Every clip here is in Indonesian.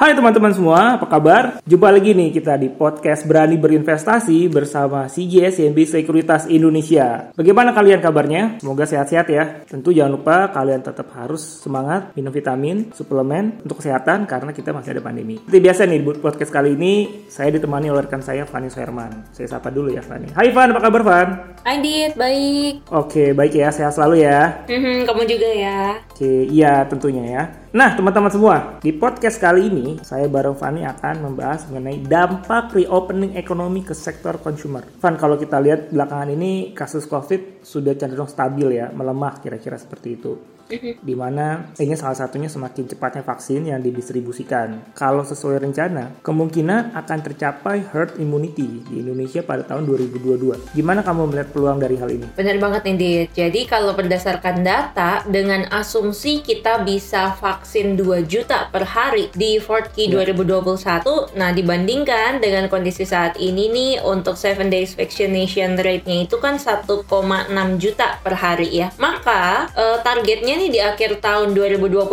Hai teman-teman semua, apa kabar? Jumpa lagi nih kita di podcast Berani Berinvestasi bersama CGS CMB Sekuritas Indonesia. Bagaimana kalian kabarnya? Semoga sehat-sehat ya. Tentu jangan lupa kalian tetap harus semangat minum vitamin, suplemen untuk kesehatan karena kita masih ada pandemi. Seperti biasa nih, buat podcast kali ini saya ditemani oleh rekan saya Fani Soerman. Saya sapa dulu ya Fani. Hai Fan, apa kabar Fan? Hai Dit, baik. Oke, baik ya, sehat selalu ya. Mhm, kamu juga ya. Oke, iya tentunya ya. Nah, teman-teman semua, di podcast kali ini saya bareng Fani akan membahas mengenai dampak reopening ekonomi ke sektor consumer. Fan, kalau kita lihat belakangan ini kasus COVID sudah cenderung stabil ya, melemah kira-kira seperti itu. Di mana ini salah satunya semakin cepatnya vaksin yang didistribusikan. Kalau sesuai rencana, kemungkinan akan tercapai herd immunity di Indonesia pada tahun 2022. Gimana kamu melihat peluang dari hal ini? Benar banget nih Dit. Jadi kalau berdasarkan data dengan asumsi kita bisa vaksin 2 juta per hari di 4Q 2021, nah dibandingkan dengan kondisi saat ini nih untuk 7 days vaccination rate-nya itu kan 1,6 juta per hari ya. Maka eh, targetnya nih di akhir tahun 2021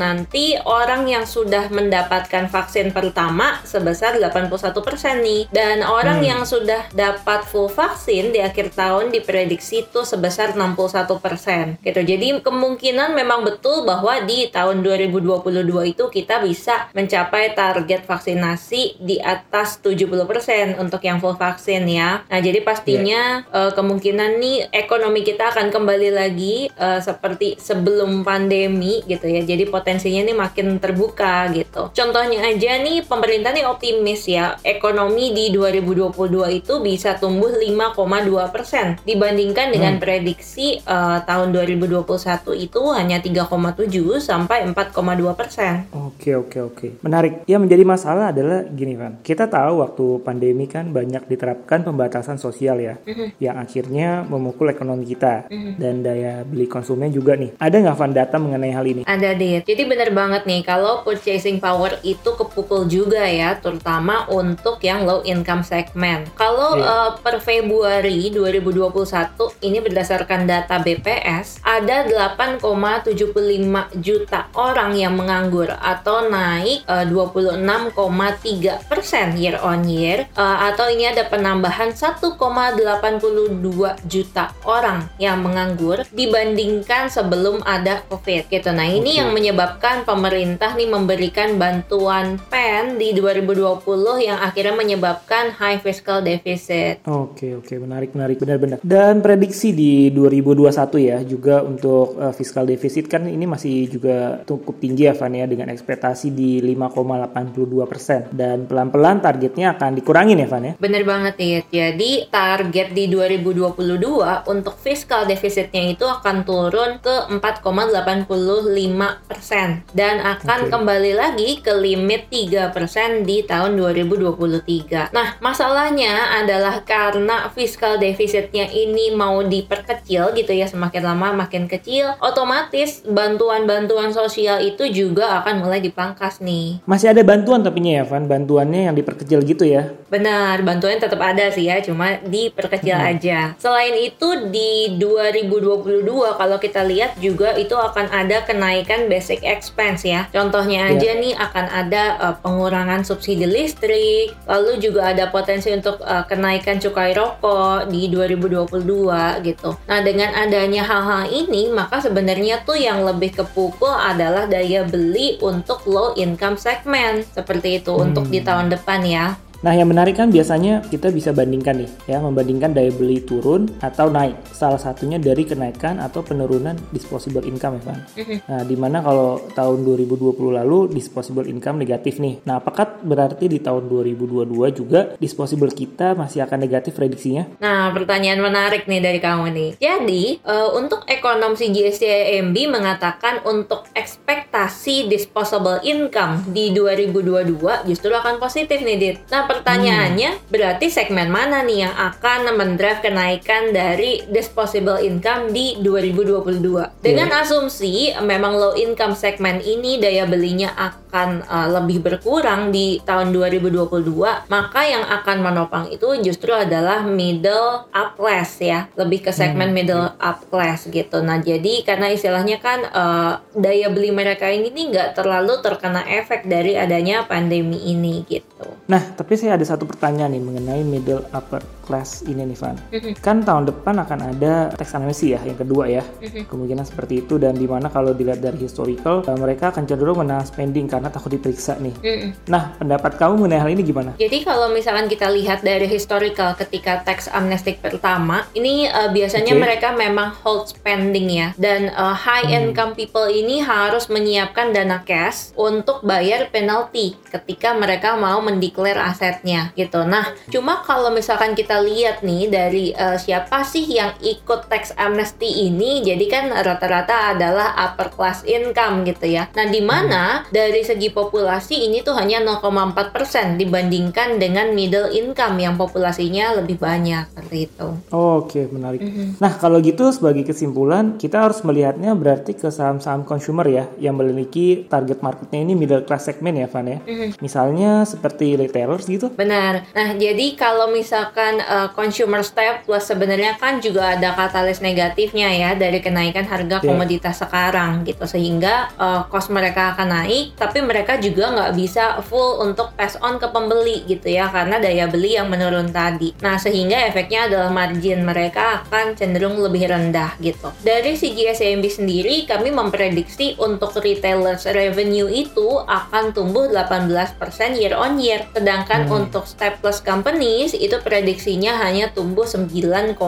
nanti orang yang sudah mendapatkan vaksin pertama sebesar 81% nih dan orang Hmm. yang sudah dapat full vaksin di akhir tahun diprediksi itu sebesar 61% gitu. Jadi kemungkinan memang betul bahwa di tahun 2022 itu kita bisa mencapai target vaksinasi di atas 70% untuk yang full vaksin ya. Nah, jadi pastinya eh, kemungkinan nih ekonomi kita akan kembali lagi eh, seperti sebelum pandemi gitu ya. Jadi potensinya nih makin terbuka gitu. Contohnya aja nih pemerintah nih optimis ya ekonomi di 2022 itu bisa tumbuh 5,2% dibandingkan dengan Hmm. prediksi eh, tahun 2021 itu hanya 3,7 sampai 4,2 persen. Oke oke oke menarik. Yang menjadi masalah adalah gini kan, kita tahu waktu pandemi kan banyak diterapkan pembatasan sosial ya, yang akhirnya memukul ekonomi kita dan daya beli konsumen juga nih. Ada nggak Van data mengenai hal ini? Ada deh. Jadi bener banget nih kalau purchasing power itu kepukul juga ya, terutama untuk yang low income segment. Kalau Iya. eh, per Februari 2021 ini berdasarkan data BPS ada 8,75 juta orang yang menganggur atau naik eh, 26,3 persen year on year Eh, atau ini ada penambahan 1,82 juta orang yang menganggur dibandingkan sebelum ada COVID gitu. Nah ini Oke. yang menyebabkan pemerintah nih memberikan bantuan PEN di 2020 yang akhirnya menyebabkan high fiscal deficit. Oke oke menarik menarik benar-benar. Dan prediksi di 2021 ya juga untuk uh, fiscal deficit kan ini masih juga cukup tinggi ya Van ya dengan ekspektasi di 5,82 persen dan pelan-pelan targetnya akan dikurangin ya Van ya. Bener banget nih. Jadi target di 2022 untuk fiscal deficitnya itu akan turun ke 4,85 persen dan akan Oke. kembali lagi ke limit 3 persen di tahun 2023. Nah masalahnya adalah karena fiscal deficitnya ini mau diperkecil gitu ya semakin lama makin kecil, otomatis bantuan-bantuan sosial itu juga akan mulai dipangkas nih. Masih ada bantuan tapi ya Van, bantuannya yang diperkecil gitu ya. Benar, bantuan tetap ada sih ya, cuma diperkecil aja. Selain itu di 2022 kalau kita lihat juga itu akan ada kenaikan basic expense ya. Contohnya Ya. aja nih akan ada uh, pengurangan subsidi listrik, lalu juga ada potensi untuk uh, kenaikan cukai rokok di 2022 gitu. Nah, dengan adanya hal-hal ini, maka sebenarnya tuh yang lebih kepukul adalah daya beli untuk low income segment. Seperti itu untuk di Hmm. tahun depan ya. Nah, yang menarik kan biasanya kita bisa bandingkan nih, ya, membandingkan daya beli turun atau naik. Salah satunya dari kenaikan atau penurunan disposable income, ya, Van. Nah, di mana kalau tahun 2020 lalu disposable income negatif nih. Nah, apakah berarti di tahun 2022 juga disposable kita masih akan negatif prediksinya? Nah, pertanyaan menarik nih dari kamu nih. Jadi, eh, untuk ekonom CGSCIMB mengatakan untuk ekspektasi disposable income di 2022 justru akan positif nih, Dit. Nah, pertanyaannya hmm. berarti segmen mana nih yang akan mendrive kenaikan dari disposable income di 2022? Dengan yeah. asumsi memang low income segmen ini daya belinya akan uh, lebih berkurang di tahun 2022, maka yang akan menopang itu justru adalah middle up class ya, lebih ke segmen hmm. middle up class gitu. Nah, jadi karena istilahnya kan uh, daya beli mereka ini nggak terlalu terkena efek dari adanya pandemi ini gitu. Nah, tapi saya ada satu pertanyaan nih mengenai middle upper class ini nih Van. Mm-hmm. Kan tahun depan akan ada tax amnesty ya, yang kedua ya. Mm-hmm. Kemungkinan seperti itu dan di mana kalau dilihat dari historical uh, mereka akan cenderung menahan spending karena takut diperiksa nih. Mm-hmm. Nah, pendapat kamu mengenai hal ini gimana? Jadi kalau misalkan kita lihat dari historical ketika tax amnesty pertama, ini uh, biasanya okay. mereka memang hold spending ya dan uh, high hmm. income people ini harus menyiapkan dana cash untuk bayar penalti ketika mereka mau mendeklar asetnya gitu. Nah, cuma kalau misalkan kita lihat nih dari uh, siapa sih yang ikut tax amnesty ini, jadi kan rata-rata adalah upper class income gitu ya. Nah, di mana hmm. dari segi populasi ini tuh hanya 0,4% dibandingkan dengan middle income yang populasinya lebih banyak seperti itu. Oh, Oke, okay, menarik. Mm -hmm. Nah, kalau gitu sebagai kesimpulan, kita harus melihatnya berarti ke saham-saham consumer ya yang memiliki target marketnya ini middle class segment ya, Van ya. Mm -hmm. Misalnya seperti retailers gitu. Benar. Nah, jadi kalau misalkan uh, consumer plus sebenarnya kan juga ada katalis negatifnya ya dari kenaikan harga yeah. komoditas sekarang gitu sehingga uh, cost mereka akan naik, tapi mereka juga nggak bisa full untuk pass on ke pembeli gitu ya karena daya beli yang menurun tadi. Nah, sehingga efeknya adalah margin mereka akan cenderung lebih rendah gitu. Dari CGSMB sendiri kami memprediksi untuk retailers revenue itu akan tumbuh 18% year on year. Sedangkan hmm. untuk staples companies itu prediksinya hanya tumbuh 9,1%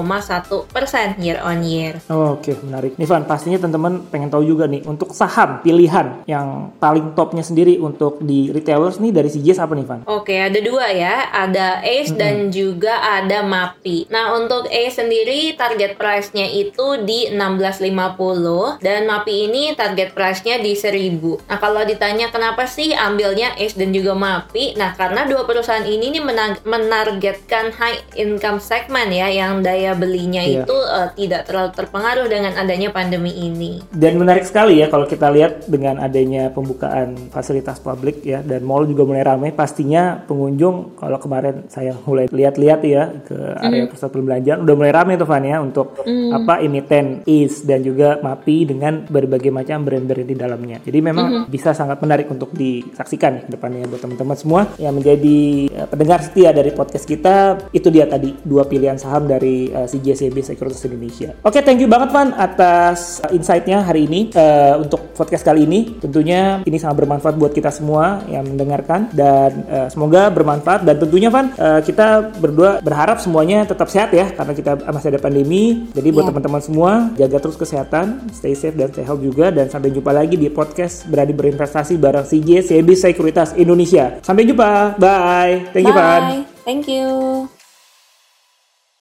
year on year. Oh, Oke, okay. menarik. Nih Van, pastinya teman-teman pengen tahu juga nih untuk saham pilihan yang paling topnya sendiri untuk di retailers nih dari CGS apa nih Van? Oke, okay, ada dua ya. Ada ACE hmm. dan juga ada MAPI. Nah, untuk ACE sendiri target price-nya itu di 1650 dan MAPI ini target price-nya di 1000. Nah, kalau ditanya kenapa sih ambilnya ACE dan juga MAPI? Nah, karena dua perusahaan ini nih menargetkan high income segment ya yang daya belinya yeah. itu uh, tidak terlalu terpengaruh dengan adanya pandemi ini. Dan menarik sekali ya kalau kita lihat dengan adanya pembukaan fasilitas publik ya dan mall juga mulai ramai pastinya pengunjung kalau kemarin saya mulai lihat-lihat ya ke area mm. pusat perbelanjaan udah mulai ramai tuh Van ya untuk mm. apa emiten is dan juga MAPI dengan berbagai macam brand-brand di dalamnya. Jadi memang mm -hmm. bisa sangat menarik untuk disaksikan ya, ke depannya buat teman-teman semua yang menjadi uh, pendengar setia dari podcast kita. Itu dia tadi dua pilihan saham dari uh, CGSCB Securities Indonesia. Oke, okay, thank you banget Van atas uh, insight-nya hari ini uh, untuk podcast kali ini. Tentunya ini sangat bermanfaat buat kita semua yang mendengarkan dan uh, semoga bermanfaat dan tentunya Van uh, kita berdua berharap semuanya tetap sehat ya karena kita masih ada pandemi. Jadi buat yeah. teman-teman semua jaga terus kesehatan, stay safe dan stay healthy juga dan sampai jumpa lagi di podcast berani berinvestasi bareng CJ CB Sekuritas Indonesia. Sampai jumpa. Bye. Thank you, Van. Thank you.